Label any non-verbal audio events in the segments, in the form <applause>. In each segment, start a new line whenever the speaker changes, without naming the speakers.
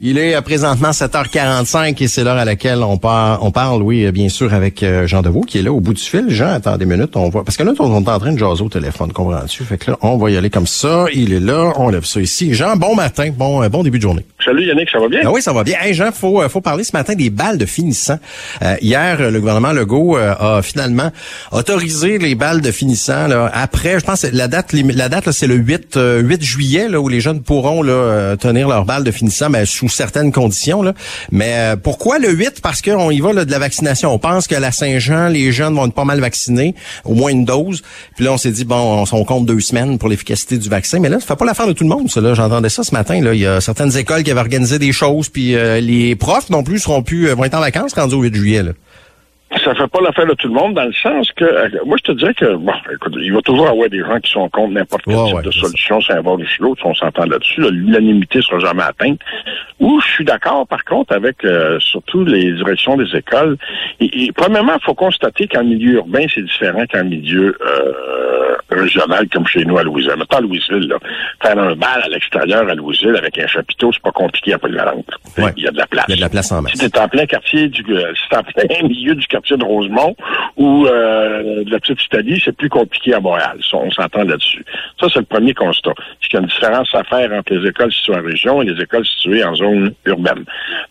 Il est euh, présentement 7h45 et c'est l'heure à laquelle on, par, on parle, oui, euh, bien sûr, avec euh, Jean Deveau qui est là au bout du fil. Jean, attends des minutes, on voit. Parce que là, on est en train de jaser au téléphone, comprends-tu? Fait que là, on va y aller comme ça. Il est là, on lève ça ici. Jean, bon matin, bon, bon début de journée.
Salut Yannick, ça va bien?
Ah oui, ça va bien. Hey Jean, faut, faut parler ce matin des balles de finissant. hier, le gouvernement Legault a finalement autorisé les balles de finissant. Là, après, je pense la date, la date, c'est le 8, 8 juillet, là, où les jeunes pourront là, tenir leurs balles de finissant, mais sous certaines conditions. Mais euh, pourquoi le 8? Parce qu'on y va de la vaccination. On pense que la Saint-Jean, les jeunes vont être pas mal vaccinés, au moins une dose. Puis là, on s'est dit, bon, on, compte deux semaines pour l'efficacité du vaccin. Mais là, ça fait pas l'affaire de tout le monde, ça. J'entendais ça ce matin. Il y a certaines écoles qui avaient organisé des choses, puis euh, les profs non plus seront plus euh, vont être en vacances rendus au 8 juillet.
Ça fait pas l'affaire de tout le monde dans le sens que euh, moi je te dirais que bon écoute, il va toujours avoir des gens qui sont contre n'importe quel type de solution, c'est un bord de l'autre, on s'entend là-dessus. L'unanimité sera jamais atteinte. Où je suis d'accord par contre avec euh, surtout les directions des écoles. Et, premièrement, il faut constater qu'en milieu urbain, c'est différent qu'en milieu euh, régional comme chez nous à Louisville. Mettons à Louisville, là, faire un bal à l'extérieur à Louisville avec un chapiteau, c'est pas compliqué à Polyvalente.
Ouais. Il y a de la place. Il y a de la place en masse.
Si t'es en plein quartier du si en plein <laughs> milieu du quartier de Rosemont ou euh, de la petite Italie, c'est plus compliqué à Montréal. On s'entend là-dessus. Ça, c'est le premier constat. Il y a une différence à faire entre les écoles situées en région et les écoles situées en zone urbaine.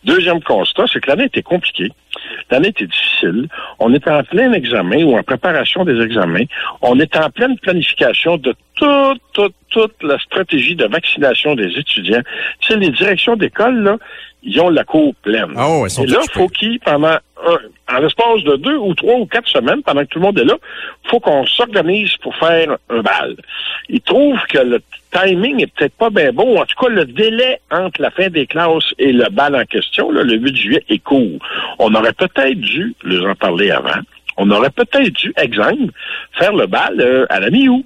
Deuxième constat, c'est que l'année était compliquée. L'année était difficile. On était en plein examen ou en préparation des examens. On était en pleine planification de toute, toute, toute la stratégie de vaccination des étudiants. C'est les directions d'école, là, ils ont la cour pleine.
Ah
et là, faut qu'ils, pendant en l'espace de deux ou trois ou quatre semaines, pendant que tout le monde est là, faut qu'on s'organise pour faire un bal. Ils trouvent que le timing est peut-être pas bien bon. En tout cas, le délai entre la fin des classes et le bal en question, là, le 8 juillet, est court. On aurait peut-être dû leur en parler avant. On aurait peut-être dû, exemple, faire le bal euh, à la mi-août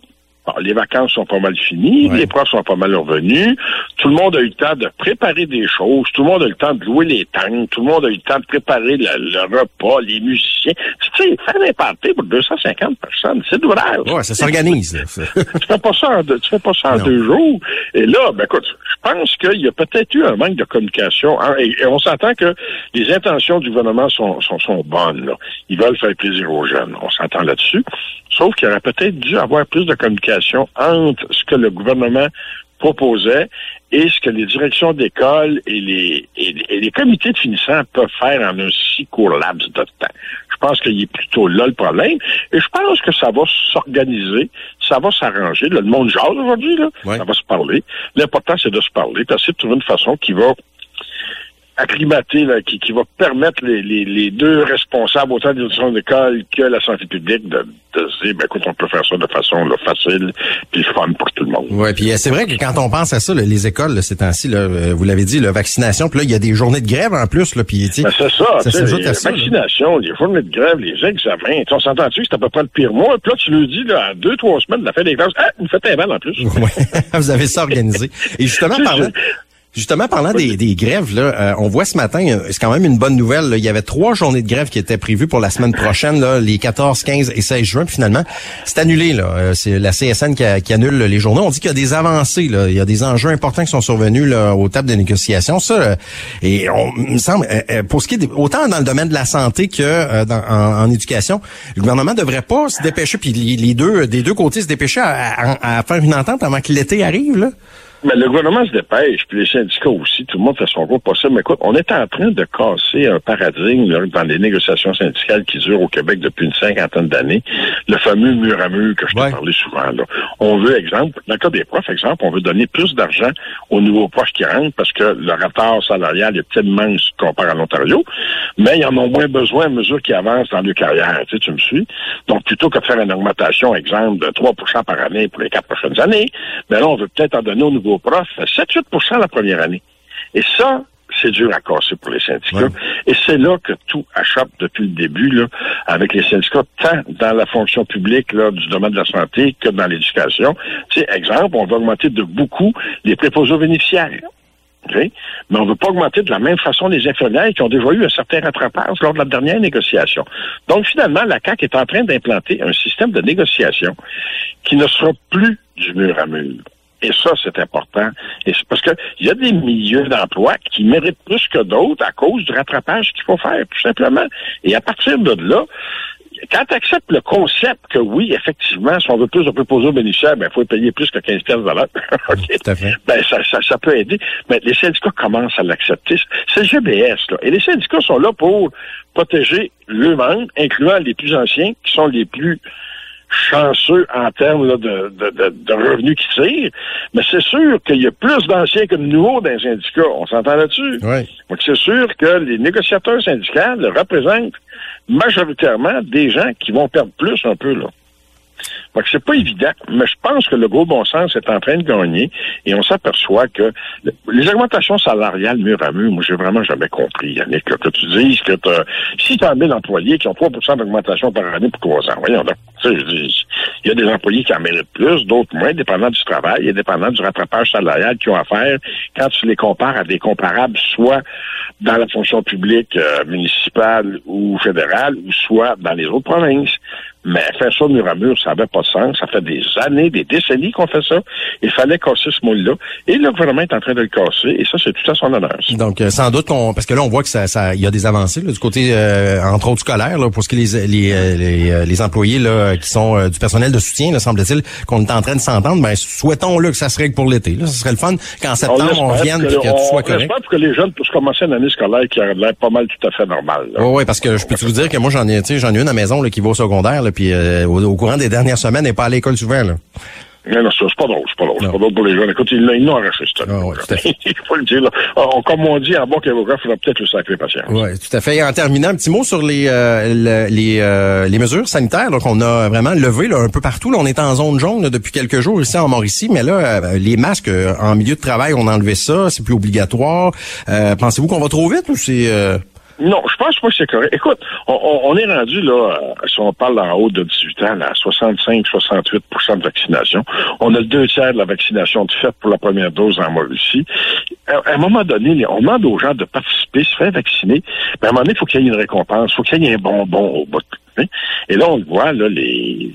les vacances sont pas mal finies, les profs sont pas mal revenus, tout le monde a eu le temps de préparer des choses, tout le monde a eu le temps de louer les tanks, tout le monde a eu le temps de préparer le, repas, les musiciens. Tu sais, faire un party pour 250 personnes, c'est d'ouvrage.
Ouais, ça s'organise. <laughs>
tu fais pas ça en deux, tu fais pas ça en deux jours. Et là, ben écoute, je pense qu'il y a peut-être eu un manque de communication. Hein, et, on s'entend que les intentions du gouvernement sont, sont, sont bonnes. Là. Ils veulent faire plaisir aux jeunes. On s'entend là-dessus. Sauf qu'il aurait peut-être dû avoir plus de communication entre ce que le gouvernement proposait et ce que les directions d'école et les, et, les comités de finissants peuvent faire en un si court laps de temps. Je pense qu'il est plutôt là le problème. Et je pense que ça va s'organiser, ça va s'arranger. Le monde jase aujourd'hui, là. Ça va se parler. L'important, c'est de se parler, d'essayer de trouver une façon qui va acclimaté là, qui, qui va permettre les, les, les deux responsables, autant de l'éducation d'école que la santé publique, de, de se dire, ben, écoute, on peut faire ça de façon là, facile puis fun pour tout le monde.
Oui, puis euh, c'est vrai que quand on pense à ça, les écoles, là, ces temps-ci, là, euh, vous l'avez dit, la vaccination, puis là, il y a des journées de grève en plus, là, puis
ben, c'est ça, ça s'ajoute à ça. vaccination, les journées de grève, les examens, on s'entend-tu que c'est à peu près le pire mois, puis là, tu le dis, là, deux, trois semaines de la fin des classes, ah, vous faites un mal en plus. <laughs>
Oui, vous avez ça organisé. Et justement, <laughs> parlant... Justement, parlant des, des grèves, là, euh, on voit ce matin, euh, c'est quand même une bonne nouvelle. Il y avait trois journées de grève qui étaient prévues pour la semaine prochaine, là, les 14, 15 et 16 juin. Puis finalement, c'est annulé. Là. Euh, c'est la CSN qui, annule les journées. On dit qu'il y a des avancées. Là. Il y a des enjeux importants qui sont survenus là, aux tables de négociation. Ça, et on me semble, pour ce qui est autant dans le domaine de la santé que dans, en, éducation, le gouvernement devrait pas se dépêcher. Puis les, deux, des deux côtés se dépêcher à, à faire une entente avant que l'été arrive. Là.
Mais le gouvernement se dépêche, puis les syndicats aussi, tout le monde fait son gros possible. Mais écoute, on est en train de casser un paradigme dans les négociations syndicales qui durent au Québec depuis une cinquantaine d'années. Le fameux mur à mur que je t'ai parlé souvent. Là. On veut, exemple, dans le cas des profs, exemple, on veut donner plus d'argent aux nouveaux profs qui rentrent parce que le retard salarial est immense comparé à l'Ontario, mais ils en ont moins besoin à mesure qu'ils avancent dans leur carrière. Tu, sais, tu me suis? Donc, plutôt que de faire une augmentation, exemple, de 3% par année pour les quatre prochaines années, ben là, on veut peut-être en donner aux nouveaux vos profs, 7-8 la première année. Et ça, c'est dur à casser pour les syndicats. Et c'est là que tout achoppe depuis le début, là, avec les syndicats, tant dans la fonction publique là, du domaine de la santé que dans l'éducation. Tu sais, exemple, on va augmenter de beaucoup les préposés bénéficiaires. Mais on ne veut pas augmenter de la même façon les infirmières qui ont déjà eu un certain rattrapage lors de la dernière négociation. Donc, finalement, la CAQ est en train d'implanter un système de négociation qui ne sera plus du mur à mur Et ça, c'est important. Et c'est parce qu'il y a des milieux d'emploi qui méritent plus que d'autres à cause du rattrapage qu'il faut faire, tout simplement. Et à partir de là, quand tu acceptes le concept que oui, effectivement, si on veut plus, on peut poser aux bénéficiaires, ben, il faut payer plus que 15 pièces de l'heure. <laughs> Ben, ça, ça, ça, peut aider. Mais les syndicats commencent à l'accepter. C'est le GBS, là. Et les syndicats sont là pour protéger le membres, incluant les plus anciens, qui sont les plus chanceux en termes de, de, de, revenus qui tirent, mais c'est sûr qu'il y a plus d'anciens que de nouveaux dans les syndicats. On s'entend là-dessus?
Oui.
Donc c'est sûr que les négociateurs syndicaux représentent majoritairement des gens qui vont perdre plus un peu là. Donc, c'est pas évident, mais je pense que le gros bon sens est en train de gagner et on s'aperçoit que les augmentations salariales mur à mur, moi, j'ai vraiment jamais compris, Yannick, que tu dises que si tu as 1000 employés qui ont 3% d'augmentation par année pour trois ans, voyons donc. Je dis, il y a des employés qui en méritent plus, d'autres moins, dépendant du travail et dépendant du rattrapage salarial qu'ils ont à faire quand tu les compares à des comparables, soit dans la fonction publique euh, municipale ou fédérale, ou soit dans les autres provinces. Mais faire ça mur à mur, ça n'avait pas de sens. Ça fait des années, des décennies qu'on fait ça. Il fallait casser ce moule-là. Et le gouvernement est en train de le casser. Et ça, c'est tout à son honneur.
Donc, euh, sans doute qu'on... Parce que là, on voit que ça, ça, il y a des avancées du côté, euh, entre autres, scolaire, là, pour ce qui est les, les, euh, les, les employés là, qui sont du personnel de soutien, semble-t-il, qu'on est en train de s'entendre. Ben, souhaitons-le que ça se règle pour l'été. Là. Ce serait le fun qu'en septembre, on, revienne et que, tout soit correct.
pour que les jeunes puissent commencer une année scolaire qui a l'air pas mal tout à fait normal.
Oui, ouais, parce que je peux vous dire que moi, j'en ai, j'en ai une à la maison là, qui va au secondaire, là, puis au, courant des dernières semaines, n'est pas à l'école souvent. Là.
Non, non, c'est pas drôle, c'est pas drôle. C'est pas drôle pour les jeunes. Écoute, ils l'ont arraché,
ça. Ah, ouais, tout à fait. <laughs>
il faut le dire, là. Ah, comme on dit en bon qu'avocat, il faudra peut-être le sacrer patience.
Oui, tout à fait. Et en terminant, un petit mot sur les euh, les, euh, les mesures sanitaires qu'on a vraiment levées là, un peu partout. Là, on est en zone jaune depuis quelques jours ici en Mauricie, mais là, euh, les masques en milieu de travail, on a enlevé ça, c'est plus obligatoire. Pensez-vous qu'on va trop vite ou c'est...
Non, je pense pas que c'est correct. Écoute, on, est rendu là, euh, si on parle en haut de 18 ans, à 65-68% de vaccination. On a le deux tiers de la vaccination de fait pour la première dose en Mauricie. À, un moment donné, on demande aux gens de participer, se faire vacciner. Mais à un moment donné, il faut qu'il y ait une récompense, il faut qu'il y ait un bonbon au bout. Et là, on le voit, là, les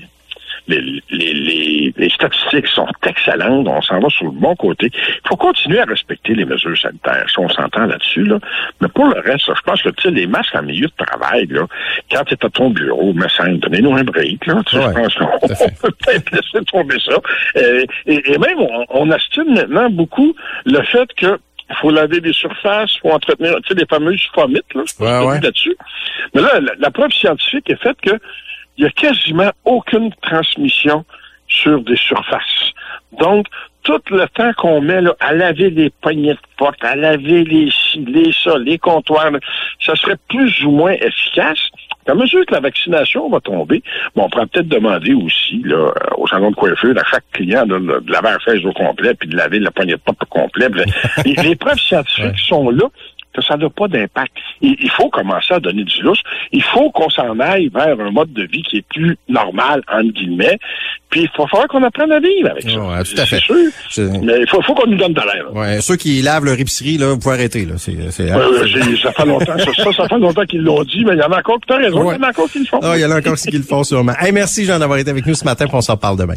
les, les, les, statistiques sont excellentes. On s'en va sur le bon côté. Il faut continuer à respecter les mesures sanitaires. Si on s'entend là-dessus, là. Mais pour le reste, je pense que tu sais, les masques en milieu de travail, là, quand tu es à ton bureau, mais ça donnez-nous un break. Là, tu sais, je pense qu'on <laughs> peut peut-être laisser tomber ça. Euh, et, et, même, on, on estime maintenant beaucoup le fait que il faut laver des surfaces, il faut entretenir, tu sais, les fameuses fomites, là,
ouais,
là-dessus. Mais là, la, la, preuve scientifique est faite que il n'y a quasiment aucune transmission sur des surfaces. Donc, tout le temps qu'on met là, à laver les poignées de porte, à laver les les ça, les comptoirs, ça serait plus ou moins efficace. À mesure que la vaccination va tomber, bon, on pourrait peut-être demander aussi là, au salon de coiffure à chaque client de, laver la fraise au complet puis de laver la poignée de porte au complet. les, les, preuves scientifiques sont là que ça n'a pas d'impact. Il faut commencer à donner du lousse. Il faut qu'on s'en aille vers un mode de vie qui est plus normal, entre guillemets. Puis il faut falloir qu'on apprenne à vivre avec ça.
Ouais, tout à fait.
Sûr. Mais il faut, faut qu'on nous donne de l'air.
Ouais, ceux qui lavent leur épicerie, là, vous pouvez arrêter. Là. C'est, c'est,
ça fait longtemps. ça, ça, fait longtemps qu'ils l'ont dit, mais il y en a encore, tu as raison, il y en a encore qui le font.
Ah, il y en a encore qui le font sûrement. Hey, merci Jean d'avoir été avec nous ce matin, puis on s'en parle demain.